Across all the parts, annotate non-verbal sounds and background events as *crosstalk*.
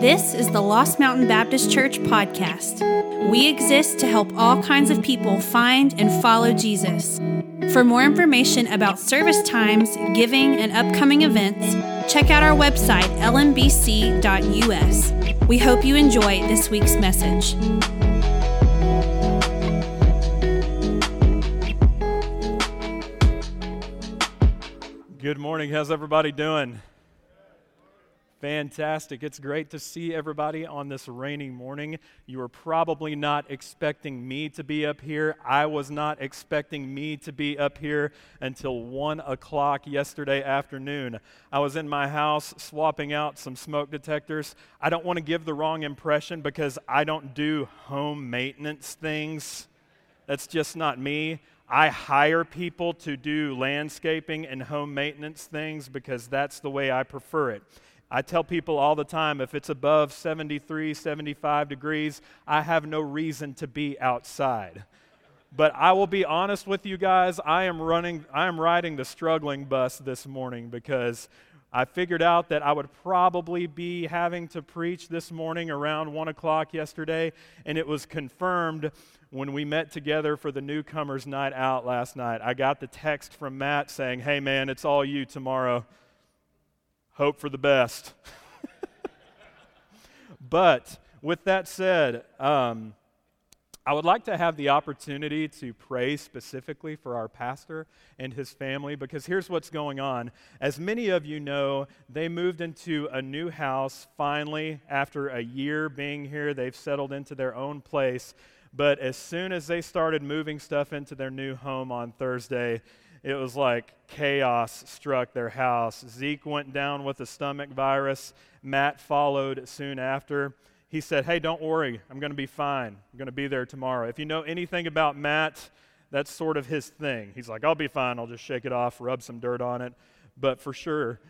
This is the Lost Mountain Baptist Church podcast. We exist to help all kinds of people find and follow Jesus. For more information about service times, giving, and upcoming events, check out our website, lmbc.us. We hope you enjoy this week's message. Good morning. How's everybody doing? Fantastic. It's great to see everybody on this rainy morning. You were probably not expecting me to be up here. I was not expecting me to be up here until 1 o'clock yesterday afternoon. I was in my house swapping out some smoke detectors. I don't want to give the wrong impression because I don't do home maintenance things. That's just not me. I hire people to do landscaping and home maintenance things because that's the way I prefer it. I tell people all the time if it's above 73, 75 degrees, I have no reason to be outside. But I will be honest with you guys, I am running I am riding the struggling bus this morning because I figured out that I would probably be having to preach this morning around 1 o'clock yesterday, and it was confirmed when we met together for the newcomers' night out last night. I got the text from Matt saying, Hey man, it's all you tomorrow hope for the best. but with that said, um, I would like to have the opportunity to pray specifically for our pastor and his family because here's what's going on. As many of you know, they moved into a new house finally after a year being here. They've settled into their own place. But as soon as they started moving stuff into their new home on Thursday, it was like chaos struck their house. Zeke went down with a stomach virus. Matt followed soon after. He said, Hey, don't worry. I'm going to be fine. I'm going to be there tomorrow. If you know anything about Matt, that's sort of his thing. He's like, I'll be fine. I'll just shake it off, rub some dirt on it. But for sure,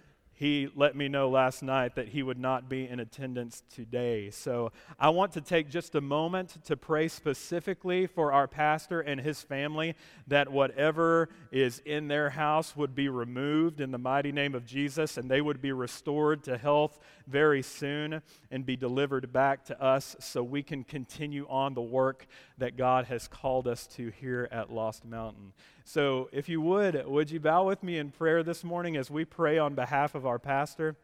he let me know last night that he would not be in attendance today. So I want to take just a moment to pray specifically for our pastor and his family that whatever is in their house would be removed in the mighty name of Jesus and they would be restored to health very soon and be delivered back to us so we can continue on the work that God has called us to here at Lost Mountain. So, if you would, would you bow with me in prayer this morning as we pray on behalf of our pastor?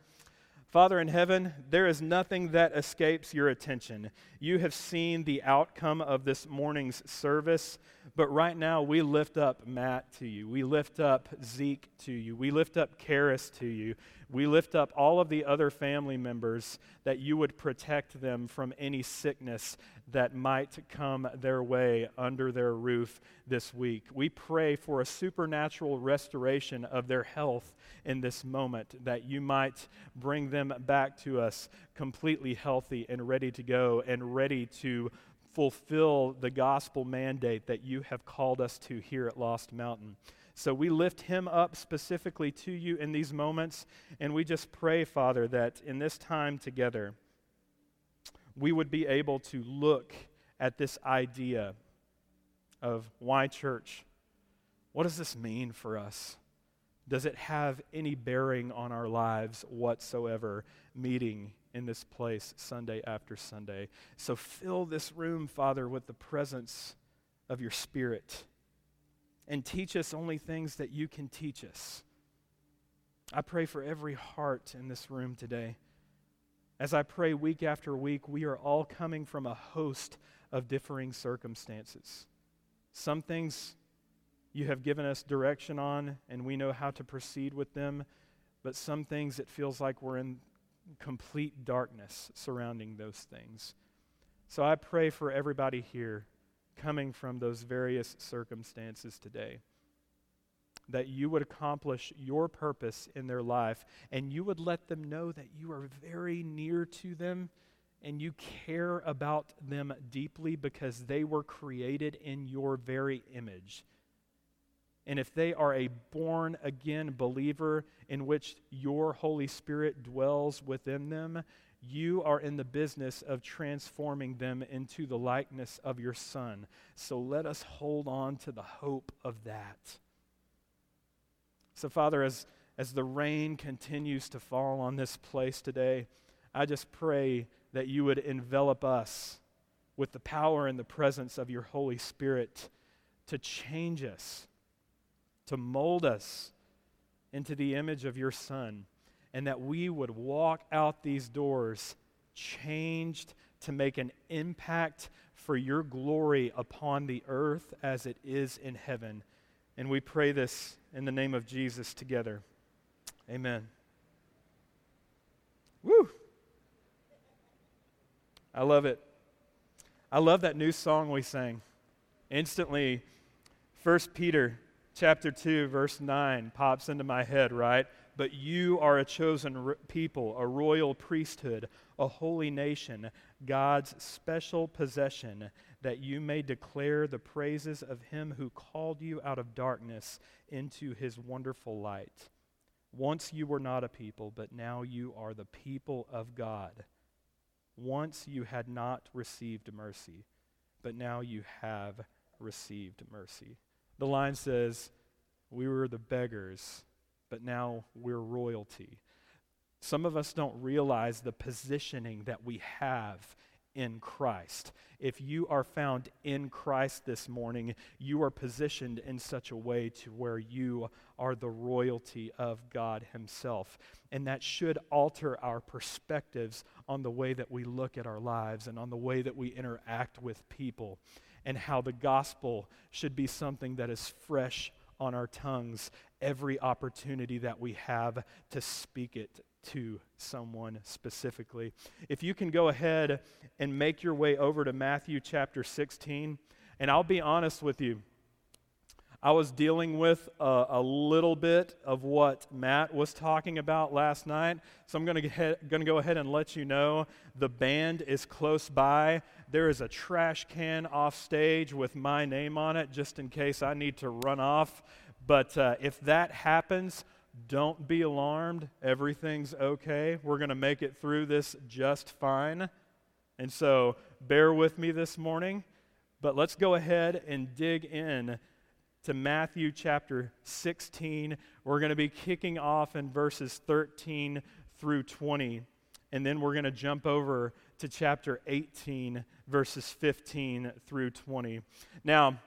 Father in heaven, there is nothing that escapes your attention. You have seen the outcome of this morning's service, but right now we lift up Matt to you. We lift up Zeke to you. We lift up Karis to you. We lift up all of the other family members that you would protect them from any sickness that might come their way under their roof this week. We pray for a supernatural restoration of their health in this moment, that you might bring them back to us completely healthy and ready to go and ready to fulfill the gospel mandate that you have called us to here at Lost Mountain. So we lift him up specifically to you in these moments, and we just pray, Father, that in this time together, we would be able to look at this idea of why church? What does this mean for us? Does it have any bearing on our lives whatsoever, meeting in this place Sunday after Sunday? So fill this room, Father, with the presence of your Spirit and teach us only things that you can teach us. I pray for every heart in this room today. As I pray week after week, we are all coming from a host of differing circumstances. Some things you have given us direction on, and we know how to proceed with them, but some things it feels like we're in complete darkness surrounding those things. So I pray for everybody here coming from those various circumstances today. That you would accomplish your purpose in their life and you would let them know that you are very near to them and you care about them deeply because they were created in your very image. And if they are a born again believer in which your Holy Spirit dwells within them, you are in the business of transforming them into the likeness of your Son. So let us hold on to the hope of that. So, Father, as, as the rain continues to fall on this place today, I just pray that you would envelop us with the power and the presence of your Holy Spirit to change us, to mold us into the image of your Son, and that we would walk out these doors changed to make an impact for your glory upon the earth as it is in heaven. And we pray this in the name of Jesus together. Amen. Woo! I love it. I love that new song we sang. Instantly, 1 Peter chapter 2 verse 9 pops into my head, right? But you are a chosen people, a royal priesthood, a holy nation, God's special possession, that you may declare the praises of him who called you out of darkness into his wonderful light. Once you were not a people, but now you are the people of God. Once you had not received mercy, but now you have received mercy. The line says, We were the beggars, but now we're royalty. Some of us don't realize the positioning that we have in Christ. If you are found in Christ this morning, you are positioned in such a way to where you are the royalty of God himself. And that should alter our perspectives on the way that we look at our lives and on the way that we interact with people and how the gospel should be something that is fresh on our tongues every opportunity that we have to speak it to someone specifically. If you can go ahead and make your way over to Matthew chapter 16, and I'll be honest with you. I was dealing with a, a little bit of what Matt was talking about last night, so I'm going to go ahead and let you know the band is close by. There is a trash can off stage with my name on it, just in case I need to run off. But uh, if that happens, don't be alarmed. Everything's okay. We're going to make it through this just fine. And so bear with me this morning. But let's go ahead and dig in to Matthew chapter 16. We're going to be kicking off in verses 13 through 20. And then we're going to jump over to chapter 18, verses 15 through 20. Now,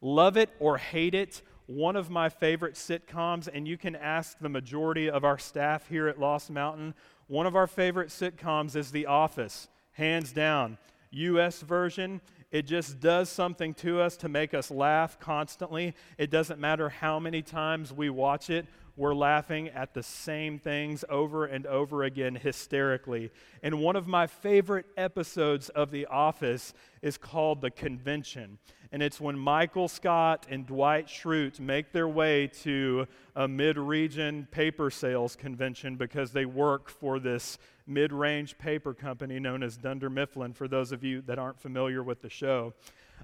love it or hate it, one of my favorite sitcoms, and you can ask the majority of our staff here at Lost Mountain. One of our favorite sitcoms is The Office, hands down. U.S. version, it just does something to us to make us laugh constantly. It doesn't matter how many times we watch it, we're laughing at the same things over and over again hysterically. And one of my favorite episodes of The Office is called The Convention. And it's when Michael Scott and Dwight Schrute make their way to a mid region paper sales convention because they work for this mid range paper company known as Dunder Mifflin, for those of you that aren't familiar with the show.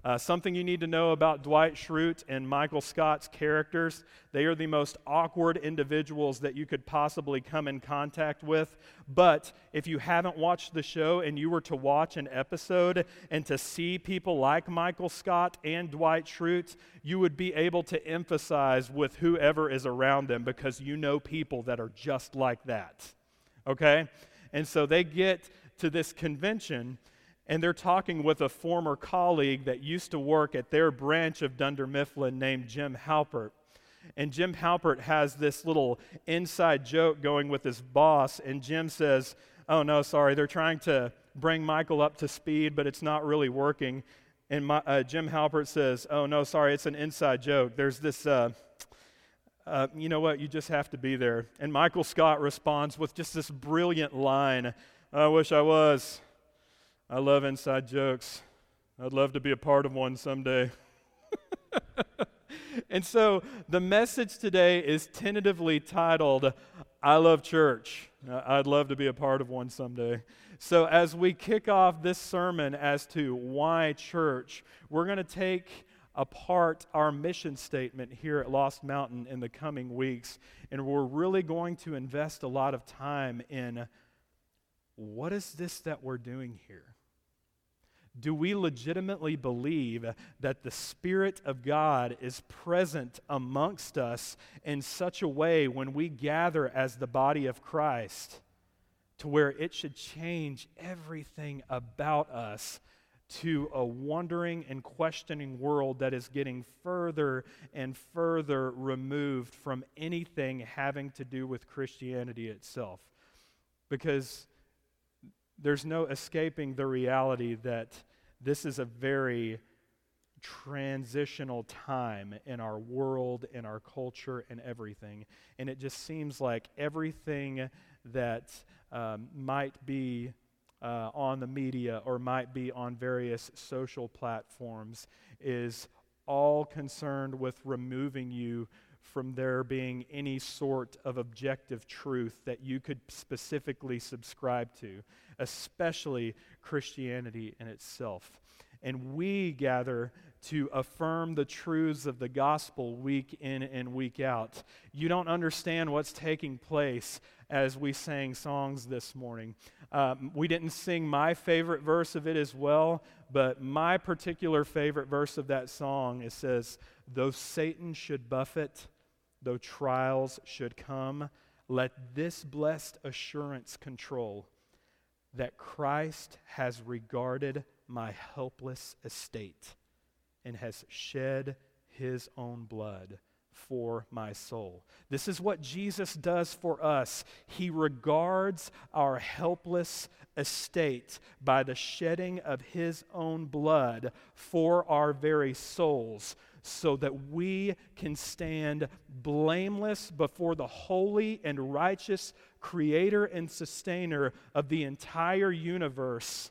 Uh, something you need to know about Dwight Schrute and Michael Scott's characters they are the most awkward individuals that you could possibly come in contact with. But if you haven't watched the show and you were to watch an episode and to see people like Michael Scott and Dwight Schrute, you would be able to emphasize with whoever is around them because you know people that are just like that. Okay? And so they get to this convention and they're talking with a former colleague that used to work at their branch of Dunder Mifflin named Jim Halpert. And Jim Halpert has this little inside joke going with his boss, and Jim says, Oh, no, sorry, they're trying to bring Michael up to speed, but it's not really working. And my, uh, Jim Halpert says, Oh, no, sorry, it's an inside joke. There's this, uh, uh, you know what, you just have to be there. And Michael Scott responds with just this brilliant line I wish I was. I love inside jokes. I'd love to be a part of one someday. *laughs* and so the message today is tentatively titled, I Love Church. I'd love to be a part of one someday. So, as we kick off this sermon as to why church, we're going to take apart our mission statement here at Lost Mountain in the coming weeks, and we're really going to invest a lot of time in what is this that we're doing here? Do we legitimately believe that the Spirit of God is present amongst us in such a way when we gather as the body of Christ to where it should change everything about us to a wondering and questioning world that is getting further and further removed from anything having to do with Christianity itself. Because there's no escaping the reality that this is a very transitional time in our world, in our culture, and everything. And it just seems like everything that um, might be uh, on the media or might be on various social platforms is all concerned with removing you from there being any sort of objective truth that you could specifically subscribe to, especially Christianity in itself. And we gather to affirm the truths of the gospel week in and week out. You don't understand what's taking place as we sang songs this morning. Um, we didn't sing my favorite verse of it as well, but my particular favorite verse of that song it says, "Though Satan should buffet, though trials should come, let this blessed assurance control that Christ has regarded my helpless estate." and has shed his own blood for my soul. This is what Jesus does for us. He regards our helpless estate by the shedding of his own blood for our very souls, so that we can stand blameless before the holy and righteous creator and sustainer of the entire universe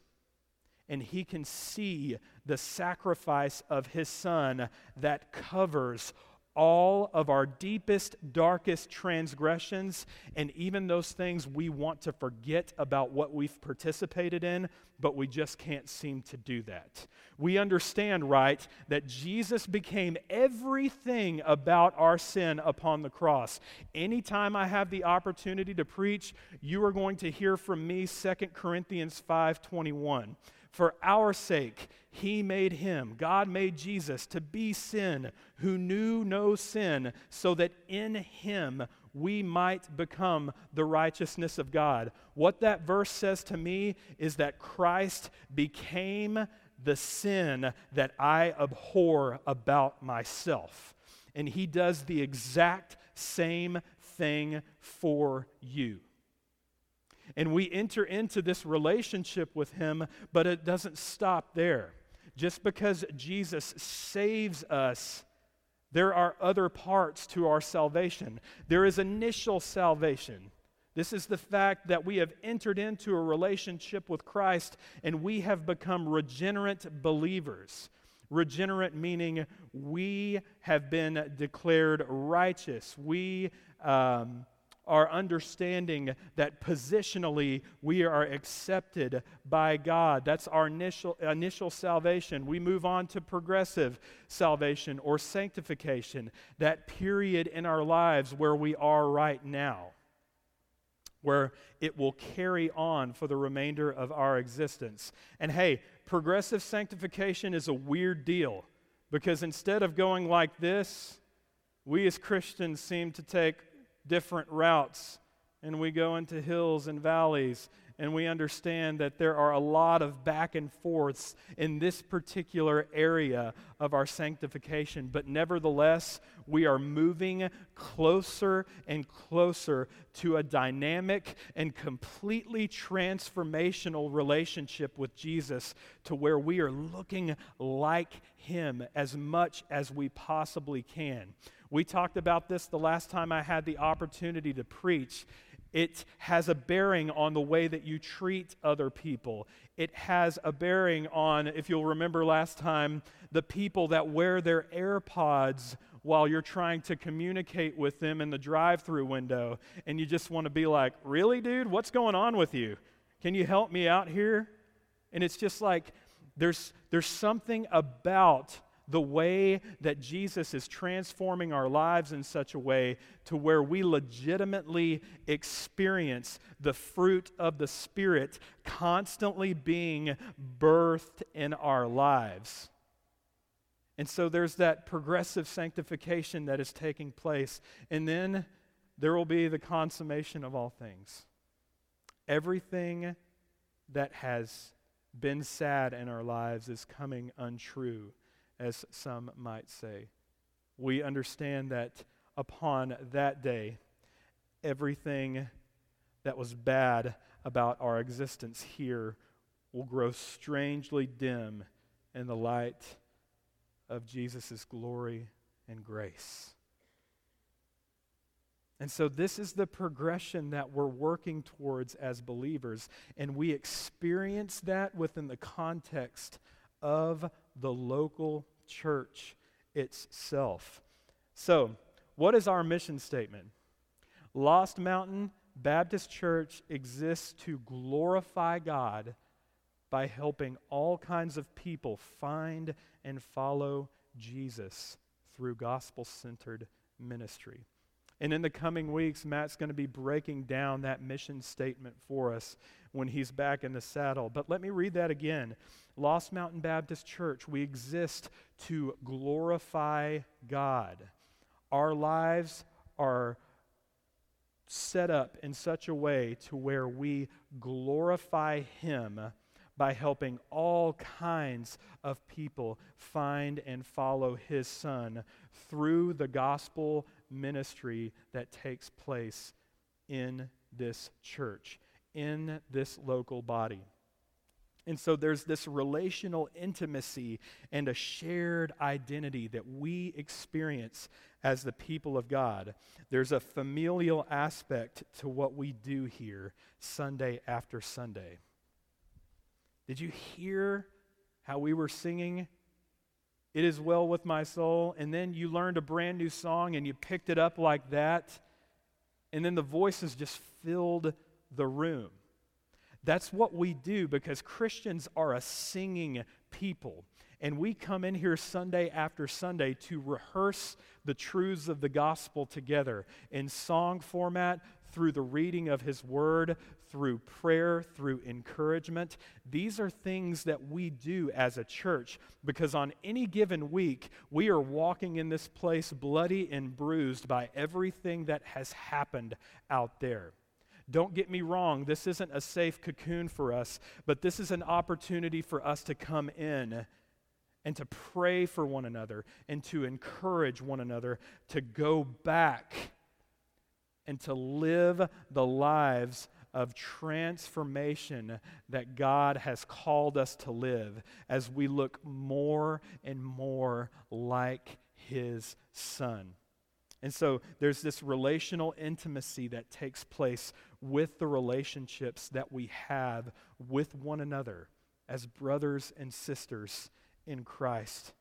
and he can see the sacrifice of his son that covers all of our deepest, darkest transgressions, and even those things we want to forget about what we've participated in, but we just can't seem to do that. We understand, right, that Jesus became everything about our sin upon the cross. Anytime I have the opportunity to preach, you are going to hear from me 2 Corinthians 5:21. For our sake, he made him, God made Jesus, to be sin who knew no sin, so that in him we might become the righteousness of God. What that verse says to me is that Christ became the sin that I abhor about myself. And he does the exact same thing for you. And we enter into this relationship with Him, but it doesn't stop there. Just because Jesus saves us, there are other parts to our salvation. There is initial salvation. This is the fact that we have entered into a relationship with Christ and we have become regenerate believers. Regenerate meaning we have been declared righteous. We um, our understanding that positionally we are accepted by God. That's our initial, initial salvation. We move on to progressive salvation or sanctification, that period in our lives where we are right now, where it will carry on for the remainder of our existence. And hey, progressive sanctification is a weird deal because instead of going like this, we as Christians seem to take different routes and we go into hills and valleys and we understand that there are a lot of back and forths in this particular area of our sanctification. But nevertheless, we are moving closer and closer to a dynamic and completely transformational relationship with Jesus to where we are looking like Him as much as we possibly can. We talked about this the last time I had the opportunity to preach. It has a bearing on the way that you treat other people. It has a bearing on, if you'll remember last time, the people that wear their AirPods while you're trying to communicate with them in the drive through window. And you just want to be like, really, dude? What's going on with you? Can you help me out here? And it's just like, there's, there's something about the way that Jesus is transforming our lives in such a way to where we legitimately experience the fruit of the Spirit constantly being birthed in our lives. And so there's that progressive sanctification that is taking place. And then there will be the consummation of all things. Everything that has been sad in our lives is coming untrue, as some might say. We understand that upon that day, everything that was bad about our existence here will grow strangely dim in the light of Jesus' glory and grace. And so, this is the progression that we're working towards as believers. And we experience that within the context of the local church itself. So, what is our mission statement? Lost Mountain Baptist Church exists to glorify God by helping all kinds of people find and follow Jesus through gospel centered ministry. And in the coming weeks, Matt's going to be breaking down that mission statement for us when he's back in the saddle. But let me read that again. Lost Mountain Baptist Church, we exist to glorify God. Our lives are set up in such a way to where we glorify him by helping all kinds of people find and follow his son through the gospel ministry that takes place in this church, in this local body. And so there's this relational intimacy and a shared identity that we experience as the people of God. There's a familial aspect to what we do here Sunday after Sunday. Did you hear how we were singing it is well with my soul, and then you learned a brand new song and you picked it up like that, and then the voices just filled the room. That's what we do because Christians are a singing people. And we come in here Sunday after Sunday to rehearse the truths of the gospel together in song format, through the reading of His Word, through prayer, through encouragement. These are things that we do as a church because on any given week, we are walking in this place bloody and bruised by everything that has happened out there. Don't get me wrong, this isn't a safe cocoon for us, but this is an opportunity for us to come in and to pray for one another and to encourage one another to go back and to live the lives of transformation that God has called us to live as we look more and more like His Son. And so there's this relational intimacy that takes place with the relationships that we have with one another as brothers and sisters in Christ.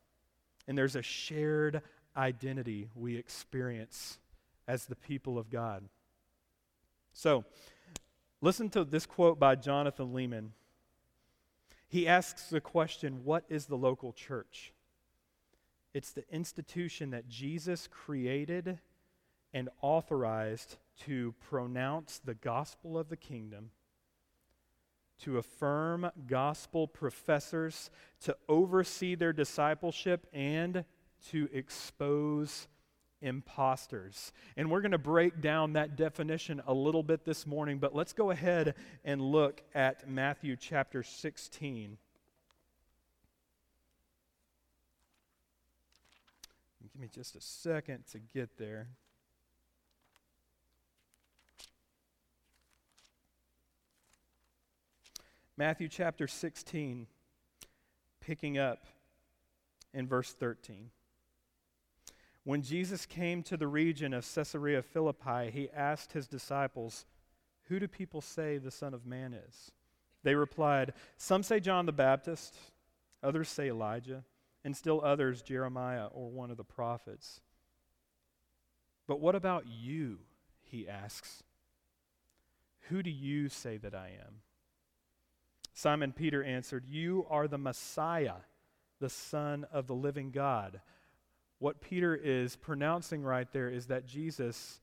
And there's a shared identity we experience as the people of God. So, listen to this quote by Jonathan Leeman. He asks the question What is the local church? It's the institution that Jesus created and authorized to pronounce the gospel of the kingdom, to affirm gospel professors, to oversee their discipleship, and to expose imposters. And we're going to break down that definition a little bit this morning, but let's go ahead and look at Matthew chapter 16. Give me just a second to get there. Matthew chapter 16, picking up in verse 13. When Jesus came to the region of Caesarea Philippi, he asked his disciples, Who do people say the Son of Man is? They replied, Some say John the Baptist, others say Elijah, and still others Jeremiah or one of the prophets. But what about you? He asks. Who do you say that I am? Simon Peter answered, You are the Messiah, the Son of the living God what Peter is pronouncing right there is that Jesus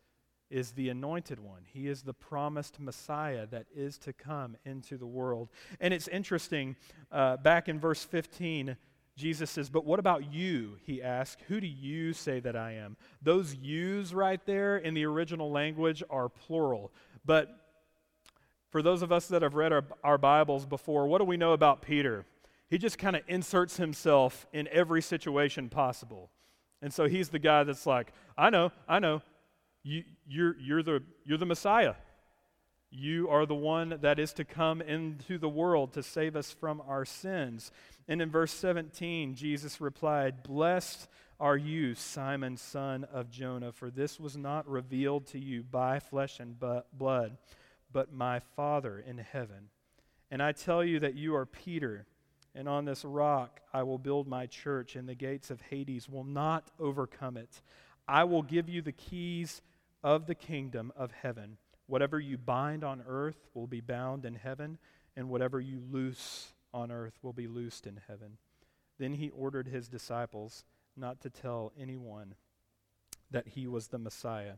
is the anointed one. He is the promised Messiah that is to come into the world. And it's interesting, uh, back in verse 15, Jesus says, But what about you? He asks, Who do you say that I am? Those yous right there in the original language are plural. But For those of us that have read our, our Bibles before, what do we know about Peter? He just kind of inserts himself in every situation possible. And so he's the guy that's like, I know, I know, you, you're, you're, the, you're the Messiah. You are the one that is to come into the world to save us from our sins. And in verse 17, Jesus replied, Blessed are you, Simon, son of Jonah, for this was not revealed to you by flesh and blood, but my Father in heaven. And I tell you that you are Peter, and on this rock I will build my church, and the gates of Hades will not overcome it. I will give you the keys of the kingdom of heaven. Whatever you bind on earth will be bound in heaven, and whatever you loose on earth will be loosed in heaven. Then he ordered his disciples not to tell anyone that he was the Messiah.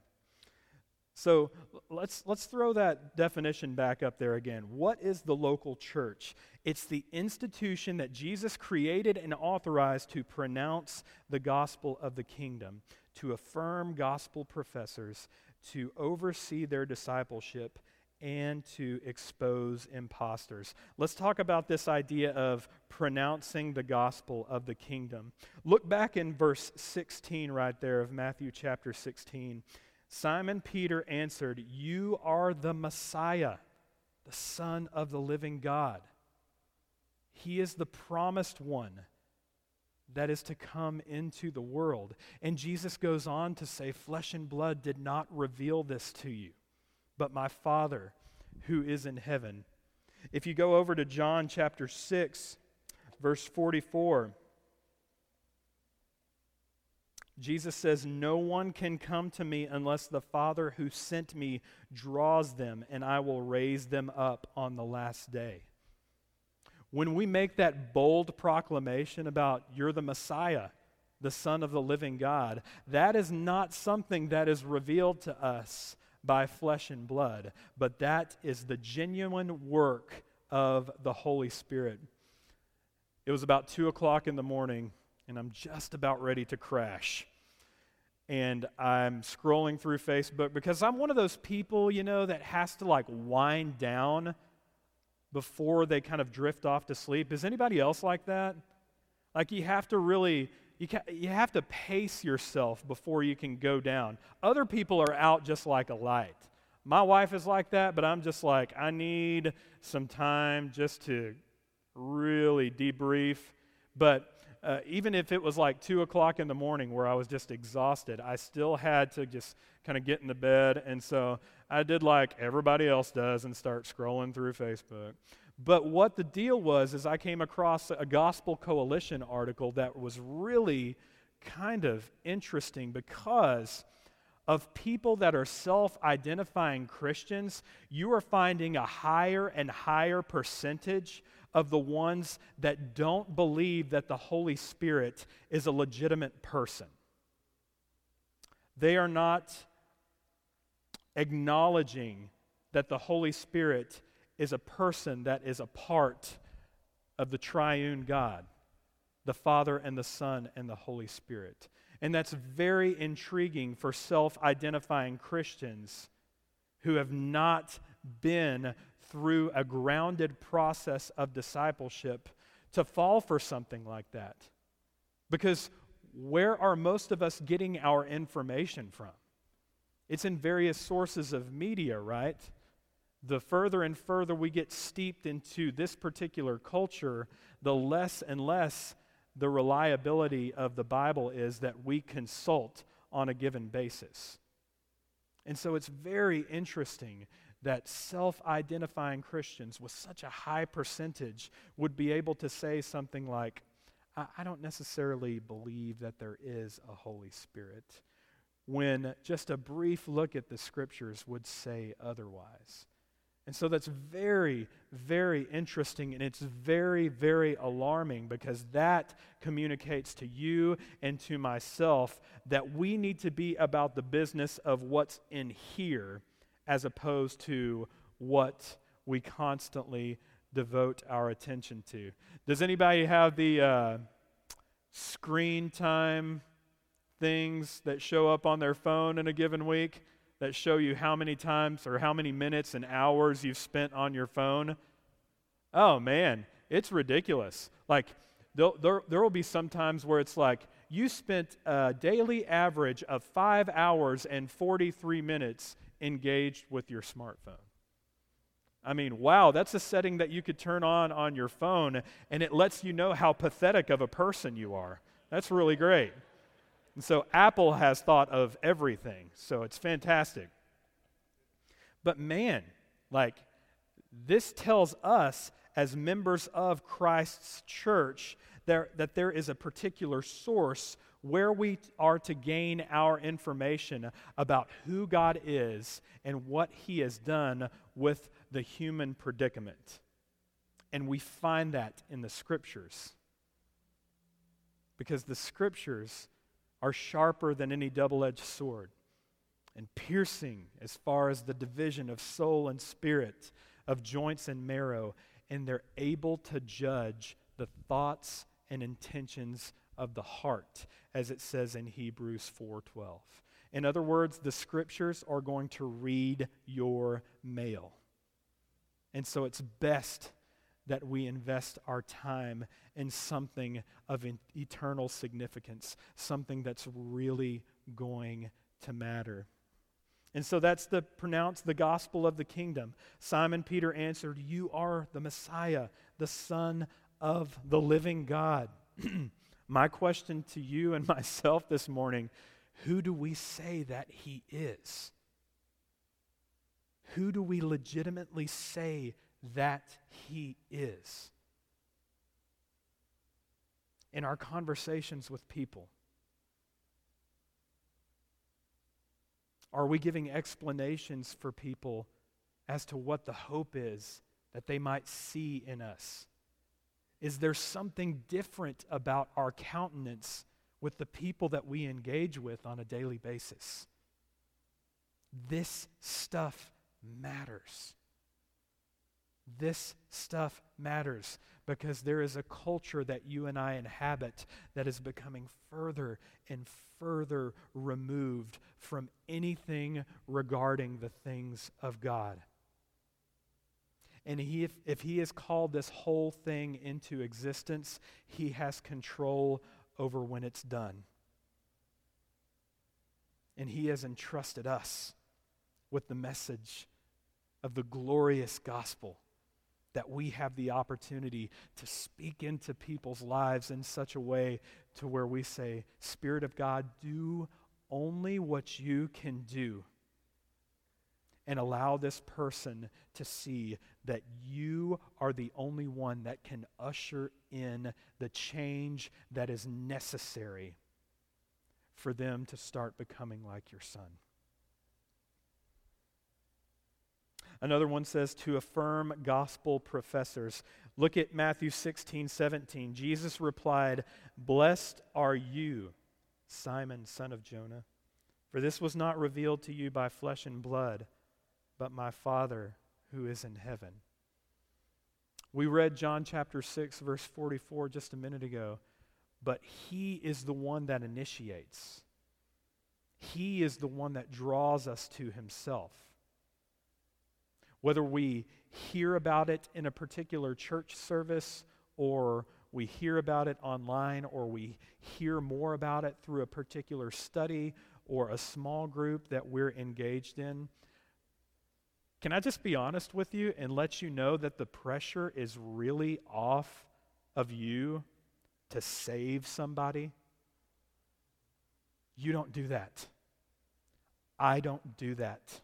So let's, let's throw that definition back up there again. What is the local church? It's the institution that Jesus created and authorized to pronounce the gospel of the kingdom, to affirm gospel professors, to oversee their discipleship, and to expose imposters. Let's talk about this idea of pronouncing the gospel of the kingdom. Look back in verse 16 right there of Matthew chapter 16. Simon Peter answered, You are the Messiah, the Son of the living God. He is the promised one that is to come into the world. And Jesus goes on to say, Flesh and blood did not reveal this to you but my Father who is in heaven. If you go over to John chapter 6, verse 44, Jesus says, No one can come to me unless the Father who sent me draws them, and I will raise them up on the last day. When we make that bold proclamation about you're the Messiah, the Son of the living God, that is not something that is revealed to us by flesh and blood, but that is the genuine work of the Holy Spirit. It was about 2 o'clock in the morning, and I'm just about ready to crash. And I'm scrolling through Facebook because I'm one of those people, you know, that has to like wind down before they kind of drift off to sleep. Is anybody else like that? Like you have to really you, ca- you have to pace yourself before you can go down. Other people are out just like a light. My wife is like that, but I'm just like, I need some time just to really debrief. But uh, even if it was like 2 o'clock in the morning where I was just exhausted, I still had to just kind of get in the bed. And so I did like everybody else does and start scrolling through Facebook. But what the deal was is I came across a Gospel Coalition article that was really kind of interesting because of people that are self identifying Christians, you are finding a higher and higher percentage of the ones that don't believe that the Holy Spirit is a legitimate person. They are not acknowledging that the Holy Spirit is a person that is a part of the triune God, the Father and the Son and the Holy Spirit. And that's very intriguing for self identifying Christians who have not been through a grounded process of discipleship to fall for something like that. Because where are most of us getting our information from? It's in various sources of media, right? the further and further we get steeped into this particular culture, the less and less the reliability of the Bible is that we consult on a given basis. And so it's very interesting that self identifying Christians with such a high percentage would be able to say something like, I, I don't necessarily believe that there is a Holy Spirit, when just a brief look at the scriptures would say otherwise. And so that's very, very interesting and it's very, very alarming because that communicates to you and to myself that we need to be about the business of what's in here as opposed to what we constantly devote our attention to. Does anybody have the uh, screen time things that show up on their phone in a given week? that show you how many times or how many minutes and hours you've spent on your phone. Oh man, it's ridiculous. Like, there, there, will be some times where it's like you spent a daily average of five hours and 43 minutes engaged with your smartphone. I mean, wow, that's a setting that you could turn on on your phone and it lets you know how pathetic of a person you are. That's really great. And so Apple has thought of everything, so it's fantastic. But man, like, this tells us as members of Christ's church there, that there is a particular source where we are to gain our information about who God is and what He has done with the human predicament. And we find that in the Scriptures. Because the Scriptures are sharper than any double edged sword and piercing as far as the division of soul and spirit, of joints and marrow, and they're able to judge the thoughts and intentions of the heart as it says in Hebrews 4:12. In other words, the scriptures are going to read your mail. And so it's best that we invest our time in something of eternal significance, something that's really going to matter. And so that's the pronounced the gospel of the kingdom. Simon Peter answered, "You are the Messiah, the son of the living God." *clears throat* My question to you and *laughs* myself this morning, who do we say that he is? Who do we legitimately say that he is? In our conversations with people, Are we giving explanations for people as to what the hope is that they might see in us? Is there something different about our countenance with the people that we engage with on a daily basis? This stuff matters. This stuff matters because there is a culture that you and I inhabit that is becoming further and further removed from anything regarding the things of God. And he, if, if he has called this whole thing into existence, he has control over when it's done. And he has entrusted us with the message of the glorious gospel that we have the opportunity to speak into people's lives in such a way to where we say, Spirit of God, do only what you can do. And allow this person to see that you are the only one that can usher in the change that is necessary for them to start becoming like your son. Another one says to affirm gospel professors. Look at Matthew 16, 17. Jesus replied, Blessed are you, Simon, son of Jonah, for this was not revealed to you by flesh and blood, but my Father who is in heaven. We read John chapter 6, verse 44 just a minute ago, but he is the one that initiates. He is the one that draws us to himself. Whether we hear about it in a particular church service or we hear about it online or we hear more about it through a particular study or a small group that we're engaged in. Can I just be honest with you and let you know that the pressure is really off of you to save somebody? You don't do that. I don't do that.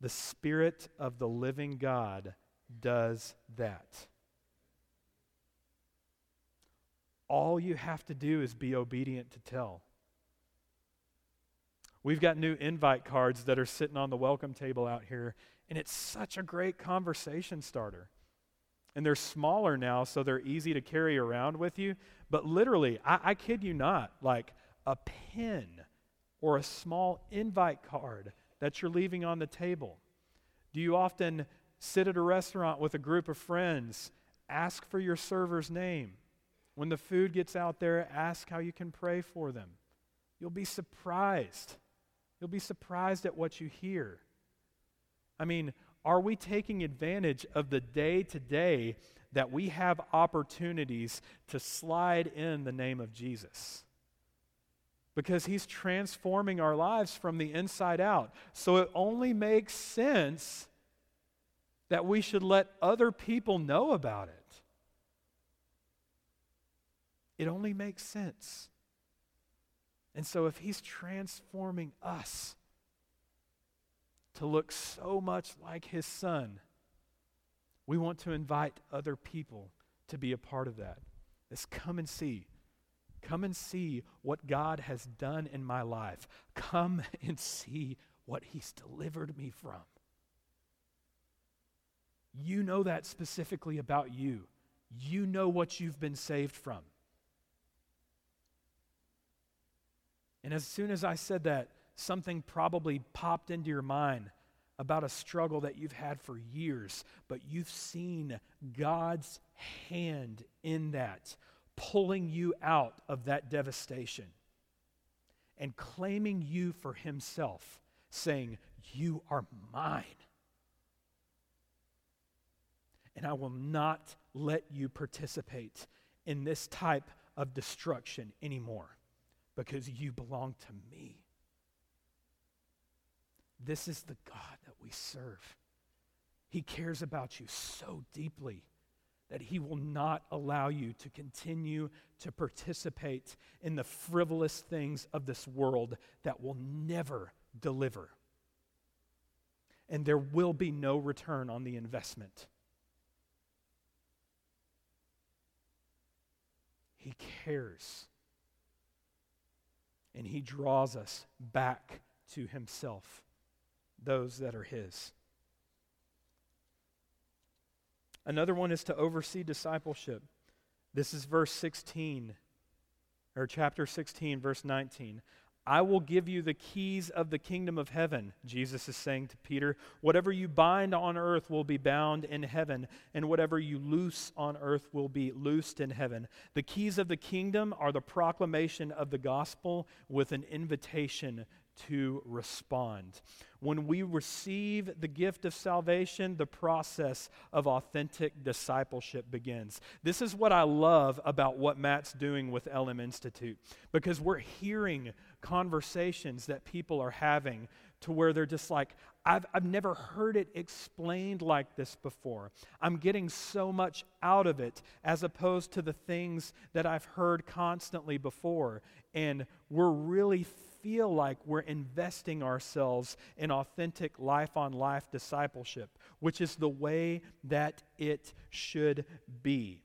The Spirit of the living God does that. All you have to do is be obedient to tell. We've got new invite cards that are sitting on the welcome table out here, and it's such a great conversation starter. And they're smaller now, so they're easy to carry around with you. But literally, I, I kid you not, like a pen or a small invite card that you're leaving on the table? Do you often sit at a restaurant with a group of friends, ask for your server's name? When the food gets out there, ask how you can pray for them. You'll be surprised You'll be surprised at what you hear. I mean, are we taking advantage of the day to day that we have opportunities to slide in the name of Jesus? Because he's transforming our lives from the inside out. So it only makes sense that we should let other people know about it. It only makes sense. And so, if He's transforming us to look so much like His Son, we want to invite other people to be a part of that. Let's come and see. Come and see what God has done in my life. Come *laughs* and see what He's delivered me from. You know that specifically about you. You know what you've been saved from. And as soon as I said that, something probably popped into your mind about a struggle that you've had for years, but you've seen God's hand in that, pulling you out of that devastation and claiming you for Himself, saying, You are mine. And I will not let you participate in this type of destruction anymore because you belong to me. This is the God that we serve. He cares about you so deeply that he will not allow you to continue to participate in the frivolous things of this world that will never deliver. And there will be no return on the investment. He cares and he draws us back to himself, those that are his. Another one is to oversee discipleship. This is verse 16, or chapter 16, verse 19. I will give you the keys of the kingdom of heaven, Jesus is saying to Peter. Whatever you bind on earth will be bound in heaven, and whatever you loose on earth will be loosed in heaven. The keys of the kingdom are the proclamation of the gospel with an invitation to respond. When we receive the gift of salvation, the process of authentic discipleship begins. This is what I love about what Matt's doing with LM Institute because we're hearing conversations that people are having to where they're just like, I've, I've never heard it explained like this before. I'm getting so much out of it as opposed to the things that I've heard constantly before. And we're really feel like we're investing ourselves in authentic life on life discipleship, which is the way that it should be.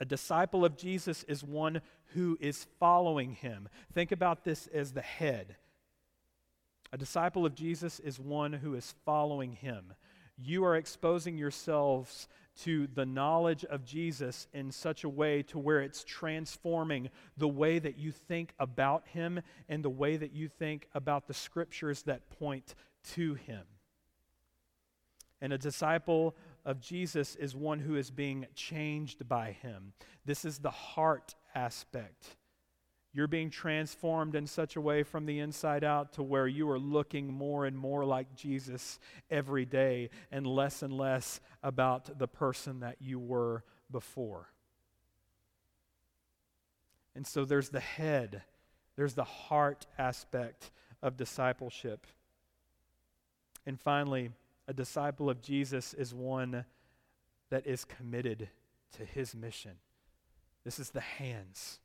A disciple of Jesus is one who is following him. Think about this as the head. A disciple of Jesus is one who is following him. You are exposing yourselves to the knowledge of Jesus in such a way to where it's transforming the way that you think about him and the way that you think about the scriptures that point to him. And a disciple of Jesus is one who is being changed by him. This is the heart aspect. You're being transformed in such a way from the inside out to where you are looking more and more like Jesus every day and less and less about the person that you were before. And so there's the head, there's the heart aspect of discipleship. And finally, a disciple of Jesus is one that is committed to his mission. This is the hands.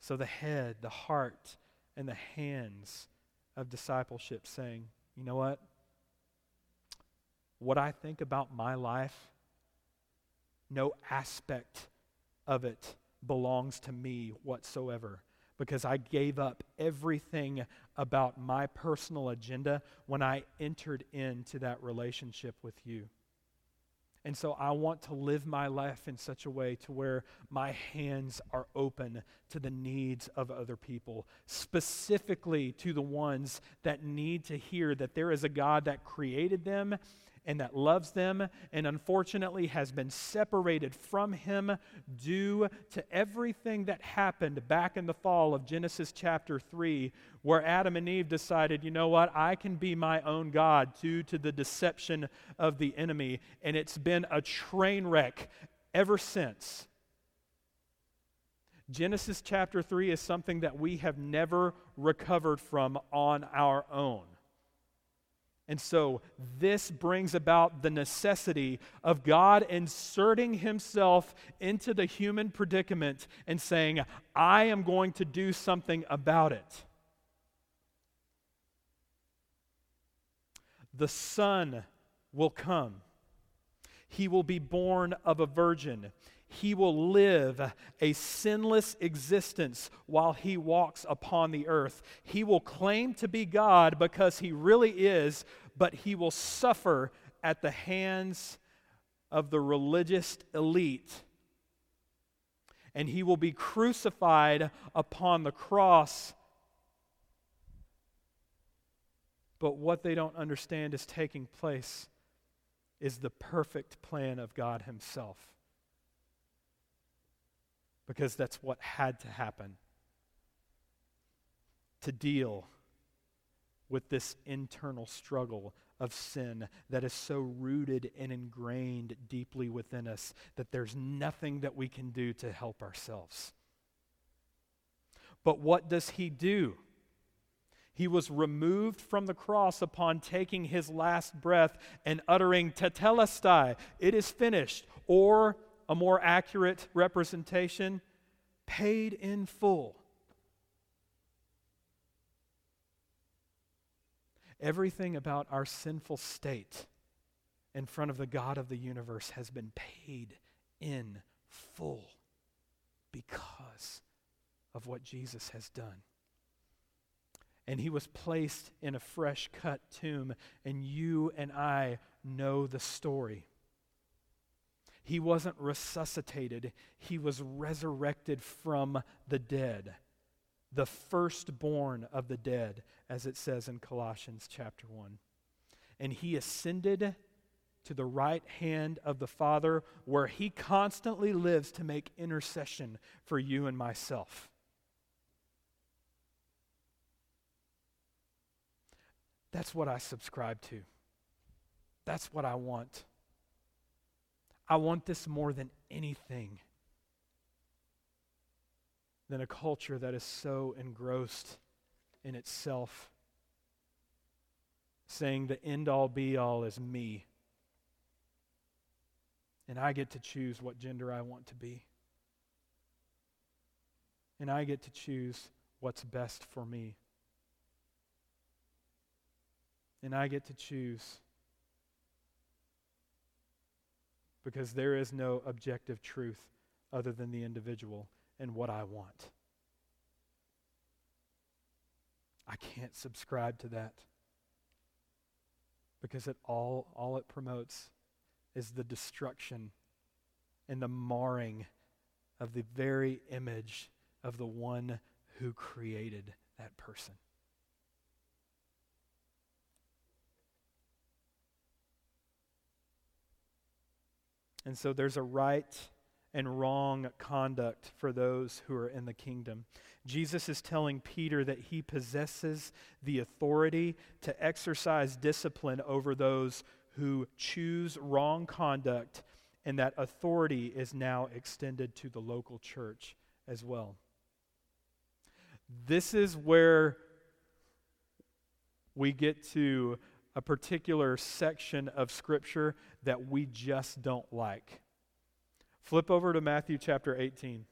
So the head, the heart, and the hands of discipleship saying, you know what? What I think about my life, no aspect of it belongs to me whatsoever because I gave up everything about my personal agenda when I entered into that relationship with you. And so I want to live my life in such a way to where my hands are open to the needs of other people, specifically to the ones that need to hear that there is a God that created them and that loves them, and unfortunately has been separated from Him due to everything that happened back in the fall of Genesis chapter 3, where Adam and Eve decided, you know what, I can be my own God due to the deception of the enemy. And it's been a train wreck ever since. Genesis chapter 3 is something that we have never recovered from on our own. And so, this brings about the necessity of God inserting himself into the human predicament and saying, I am going to do something about it. The Son will come, he will be born of a virgin he will live a sinless existence while he walks upon the earth. He will claim to be God because he really is, but he will suffer at the hands of the religious elite. And he will be crucified upon the cross. But what they don't understand is taking place is the perfect plan of God Himself because that's what had to happen to deal with this internal struggle of sin that is so rooted and ingrained deeply within us that there's nothing that we can do to help ourselves. But what does he do? He was removed from the cross upon taking his last breath and uttering, Tetelestai, it is finished, or a more accurate representation, paid in full. Everything about our sinful state in front of the God of the universe has been paid in full because of what Jesus has done. And he was placed in a fresh cut tomb, and you and I know the story. He wasn't resuscitated, he was resurrected from the dead, the firstborn of the dead, as it says in Colossians chapter 1. And he ascended to the right hand of the Father, where he constantly lives to make intercession for you and myself. That's what I subscribe to. That's what I want. I want this more than anything than a culture that is so engrossed in itself, saying the end all be all is me. And I get to choose what gender I want to be. And I get to choose what's best for me. And I get to choose because there is no objective truth other than the individual and what I want. I can't subscribe to that because it all all it promotes is the destruction and the marring of the very image of the one who created that person. And so there's a right and wrong conduct for those who are in the kingdom. Jesus is telling Peter that he possesses the authority to exercise discipline over those who choose wrong conduct, and that authority is now extended to the local church as well. This is where we get to a particular section of Scripture that we just don't like. Flip over to Matthew chapter 18.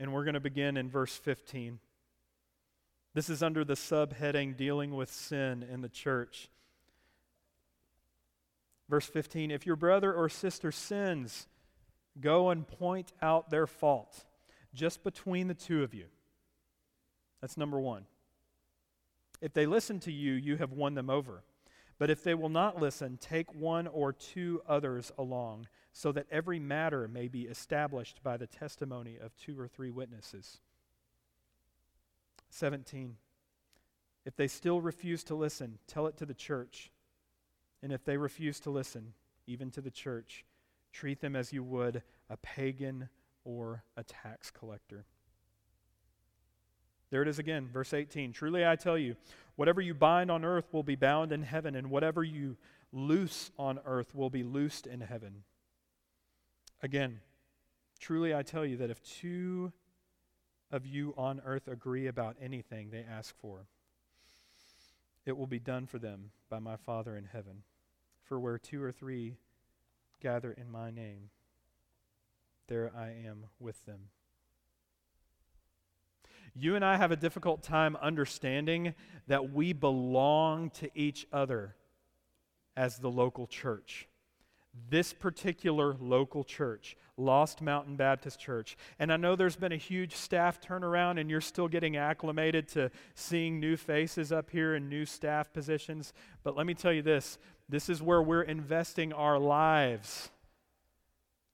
And we're going to begin in verse 15. This is under the subheading Dealing with Sin in the Church. Verse 15 If your brother or sister sins, go and point out their fault just between the two of you. That's number one. If they listen to you, you have won them over. But if they will not listen, take one or two others along, so that every matter may be established by the testimony of two or three witnesses. 17. If they still refuse to listen, tell it to the church. And if they refuse to listen, even to the church, treat them as you would a pagan or a tax collector. There it is again, verse 18. Truly I tell you, whatever you bind on earth will be bound in heaven, and whatever you loose on earth will be loosed in heaven. Again, truly I tell you that if two of you on earth agree about anything they ask for, it will be done for them by my Father in heaven. For where two or three gather in my name, there I am with them. You and I have a difficult time understanding that we belong to each other as the local church. This particular local church, Lost Mountain Baptist Church. And I know there's been a huge staff turnaround, and you're still getting acclimated to seeing new faces up here and new staff positions. But let me tell you this this is where we're investing our lives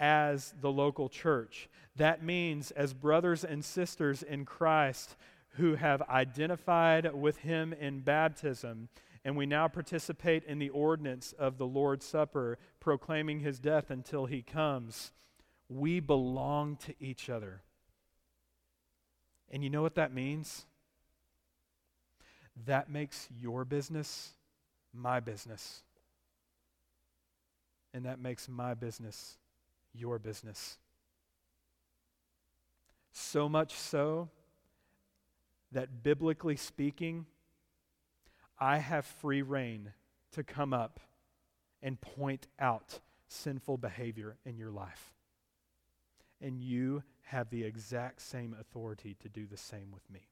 as the local church. That means, as brothers and sisters in Christ who have identified with Him in baptism, and we now participate in the ordinance of the Lord's Supper, proclaiming His death until He comes, we belong to each other. And you know what that means? That makes your business my business. And that makes my business your business. So much so that biblically speaking, I have free rein to come up and point out sinful behavior in your life. And you have the exact same authority to do the same with me.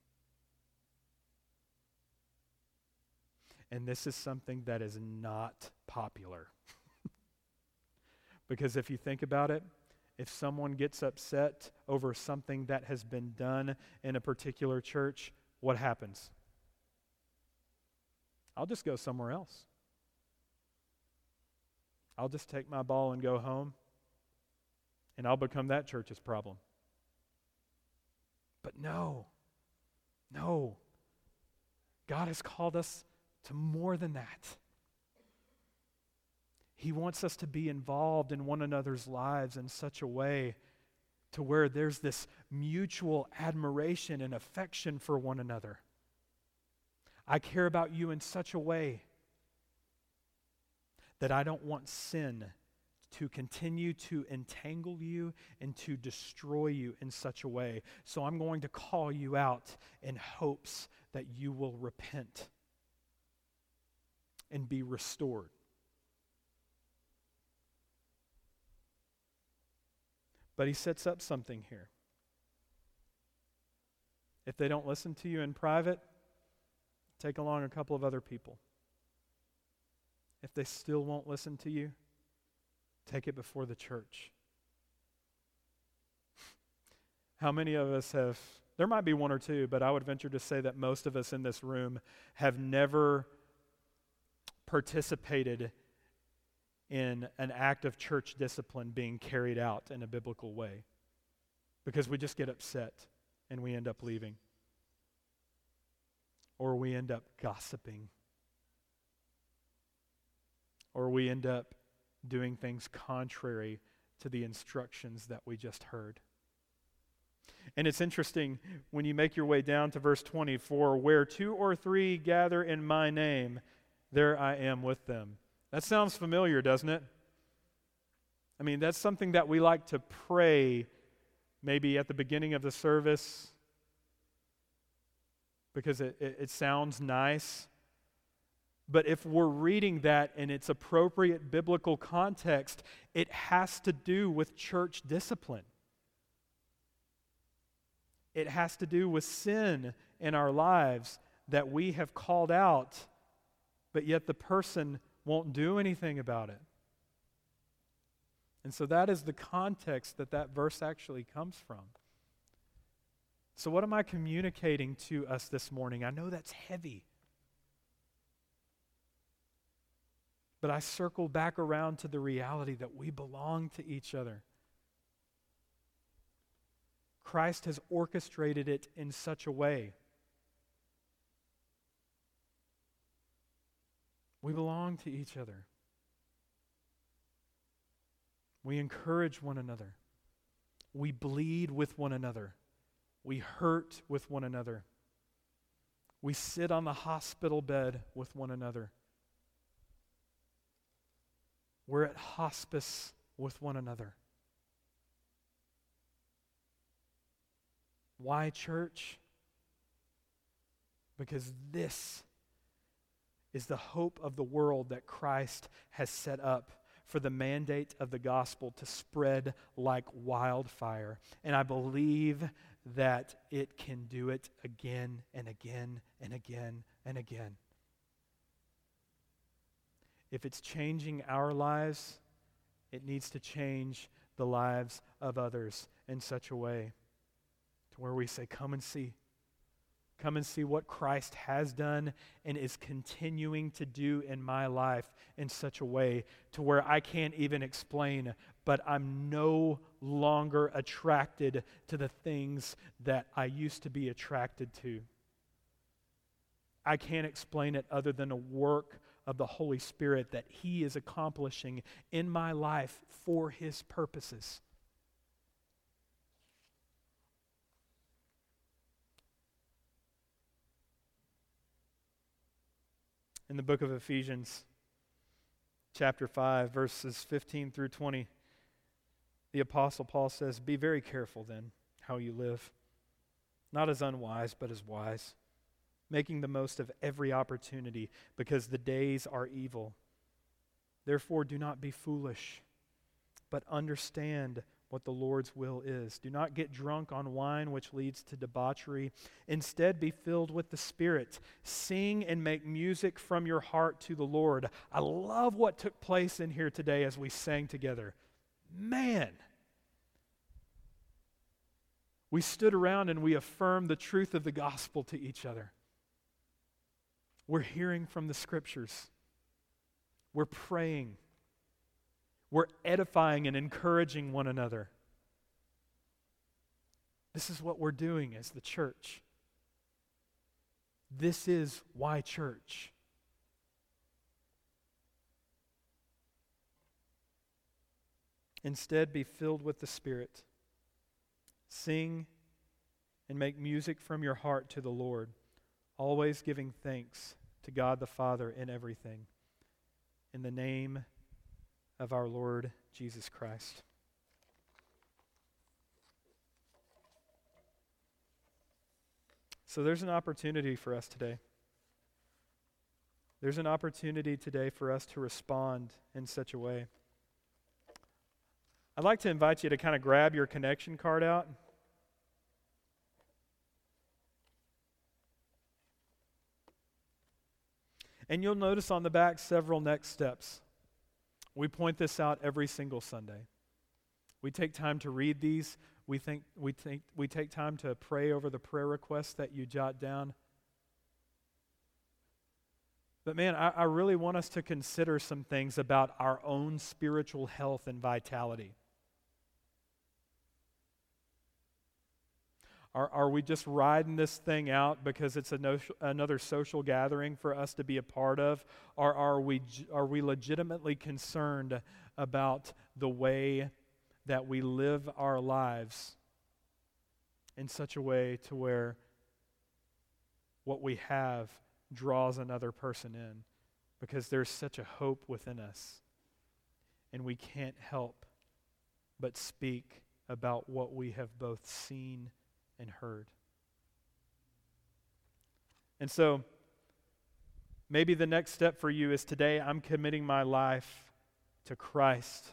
And this is something that is not popular. *laughs* Because if you think about it, if someone gets upset over something that has been done in a particular church, what happens? I'll just go somewhere else. I'll just take my ball and go home, and I'll become that church's problem. But no, no. God has called us to more than that. He wants us to be involved in one another's lives in such a way to where there's this mutual admiration and affection for one another. I care about you in such a way that I don't want sin to continue to entangle you and to destroy you in such a way. So I'm going to call you out in hopes that you will repent and be restored. But he sets up something here. If they don't listen to you in private, take along a couple of other people. If they still won't listen to you, take it before the church. *laughs* How many of us have, there might be one or two, but I would venture to say that most of us in this room have never participated in an act of church discipline being carried out in a biblical way because we just get upset and we end up leaving. Or we end up gossiping. Or we end up doing things contrary to the instructions that we just heard. And it's interesting when you make your way down to verse 24 where two or three gather in my name, there I am with them. That sounds familiar, doesn't it? I mean, that's something that we like to pray maybe at the beginning of the service because it, it, it, sounds nice. But if we're reading that in its appropriate biblical context, it has to do with church discipline. It has to do with sin in our lives that we have called out, but yet the person won't do anything about it. And so that is the context that that verse actually comes from. So, what am I communicating to us this morning? I know that's heavy. But I circle back around to the reality that we belong to each other. Christ has orchestrated it in such a way We belong to each other. We encourage one another. We bleed with one another. We hurt with one another. We sit on the hospital bed with one another. We're at hospice with one another. Why church? Because this is the hope of the world that Christ has set up for the mandate of the gospel to spread like wildfire. And I believe that it can do it again and again and again and again. If it's changing our lives, it needs to change the lives of others in such a way to where we say, Come and see. Come and see what Christ has done and is continuing to do in my life in such a way to where I can't even explain, but I'm no longer attracted to the things that I used to be attracted to. I can't explain it other than a work of the Holy Spirit that He is accomplishing in my life for His purposes. In the book of Ephesians, chapter 5, verses 15 through 20, the Apostle Paul says, Be very careful then how you live, not as unwise, but as wise, making the most of every opportunity, because the days are evil. Therefore, do not be foolish, but understand what the Lord's will is. Do not get drunk on wine, which leads to debauchery. Instead, be filled with the Spirit. Sing and make music from your heart to the Lord. I love what took place in here today as we sang together. Man, we stood around and we affirmed the truth of the gospel to each other. We're hearing from the scriptures, we're praying we're edifying and encouraging one another. This is what we're doing as the church. This is why church. Instead, be filled with the Spirit. Sing and make music from your heart to the Lord, always giving thanks to God the Father in everything. In the name of our Lord Jesus Christ. So there's an opportunity for us today. There's an opportunity today for us to respond in such a way. I'd like to invite you to kind of grab your connection card out. And you'll notice on the back several next steps. We point this out every single Sunday. We take time to read these. We, think, we, think, we take time to pray over the prayer requests that you jot down. But man, I, I really want us to consider some things about our own spiritual health and vitality. Are, are we just riding this thing out because it's no, another social gathering for us to be a part of? Or are we, are we legitimately concerned about the way that we live our lives in such a way to where what we have draws another person in? Because there's such a hope within us. And we can't help but speak about what we have both seen and heard. And so, maybe the next step for you is today I'm committing my life to Christ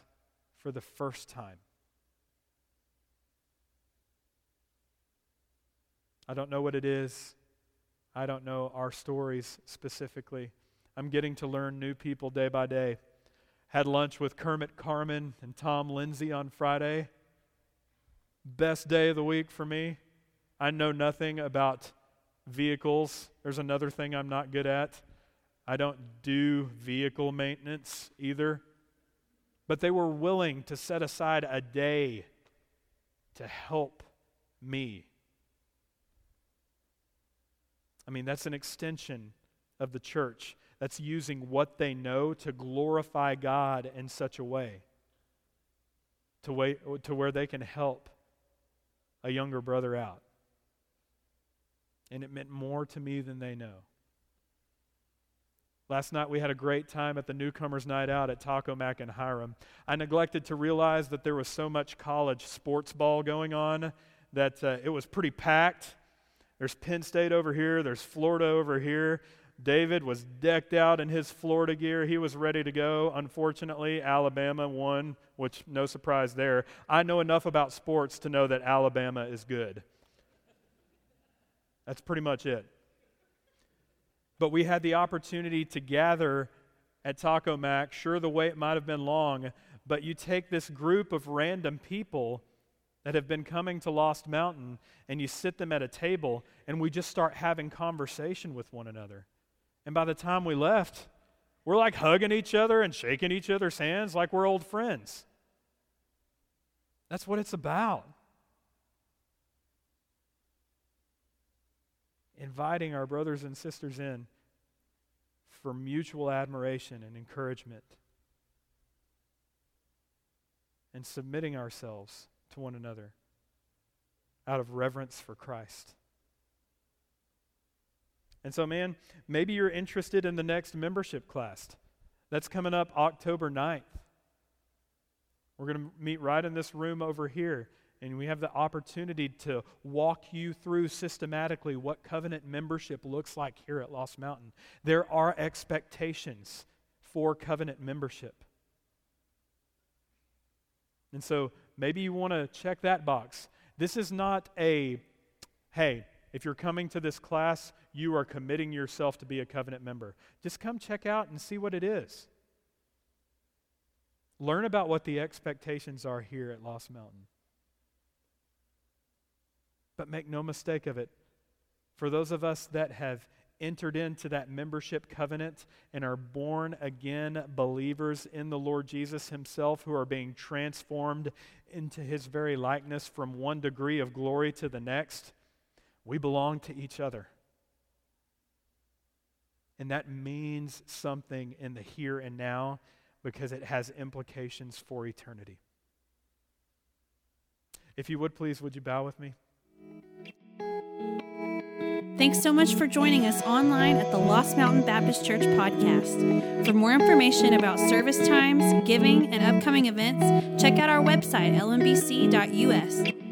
for the first time. I don't know what it is. I don't know our stories specifically. I'm getting to learn new people day by day. Had lunch with Kermit Carmen and Tom Lindsay on Friday. Best day of the week for me. I know nothing about vehicles. There's another thing I'm not good at. I don't do vehicle maintenance either. But they were willing to set aside a day to help me. I mean, that's an extension of the church. that's using what they know to glorify God in such a way to, way, to where they can help a younger brother out. And it meant more to me than they know. Last night we had a great time at the Newcomers Night Out at Taco Mac in Hiram. I neglected to realize that there was so much college sports ball going on that uh, it was pretty packed. There's Penn State over here, there's Florida over here. David was decked out in his Florida gear. He was ready to go. Unfortunately, Alabama won, which no surprise there. I know enough about sports to know that Alabama is good. That's pretty much it. But we had the opportunity to gather at Taco Mac. Sure, the wait might have been long, but you take this group of random people that have been coming to Lost Mountain and you sit them at a table and we just start having conversation with one another. And by the time we left, we're like hugging each other and shaking each other's hands like we're old friends. That's what it's about. Inviting our brothers and sisters in for mutual admiration and encouragement, and submitting ourselves to one another out of reverence for Christ. And so, man, maybe you're interested in the next membership class. That's coming up October 9th. We're going to meet right in this room over here, and we have the opportunity to walk you through systematically what covenant membership looks like here at Lost Mountain. There are expectations for covenant membership. And so maybe you want to check that box. This is not a, hey, if you're coming to this class, you are committing yourself to be a covenant member. Just come check out and see what it is. Learn about what the expectations are here at Lost Mountain. But make no mistake of it, for those of us that have entered into that membership covenant and are born again believers in the Lord Jesus Himself, who are being transformed into His very likeness from one degree of glory to the next, we belong to each other. And that means something in the here and now because it has implications for eternity. If you would please, would you bow with me? Thanks so much for joining us online at the Lost Mountain Baptist Church podcast. For more information about service times, giving, and upcoming events, check out our website, lmbc.us.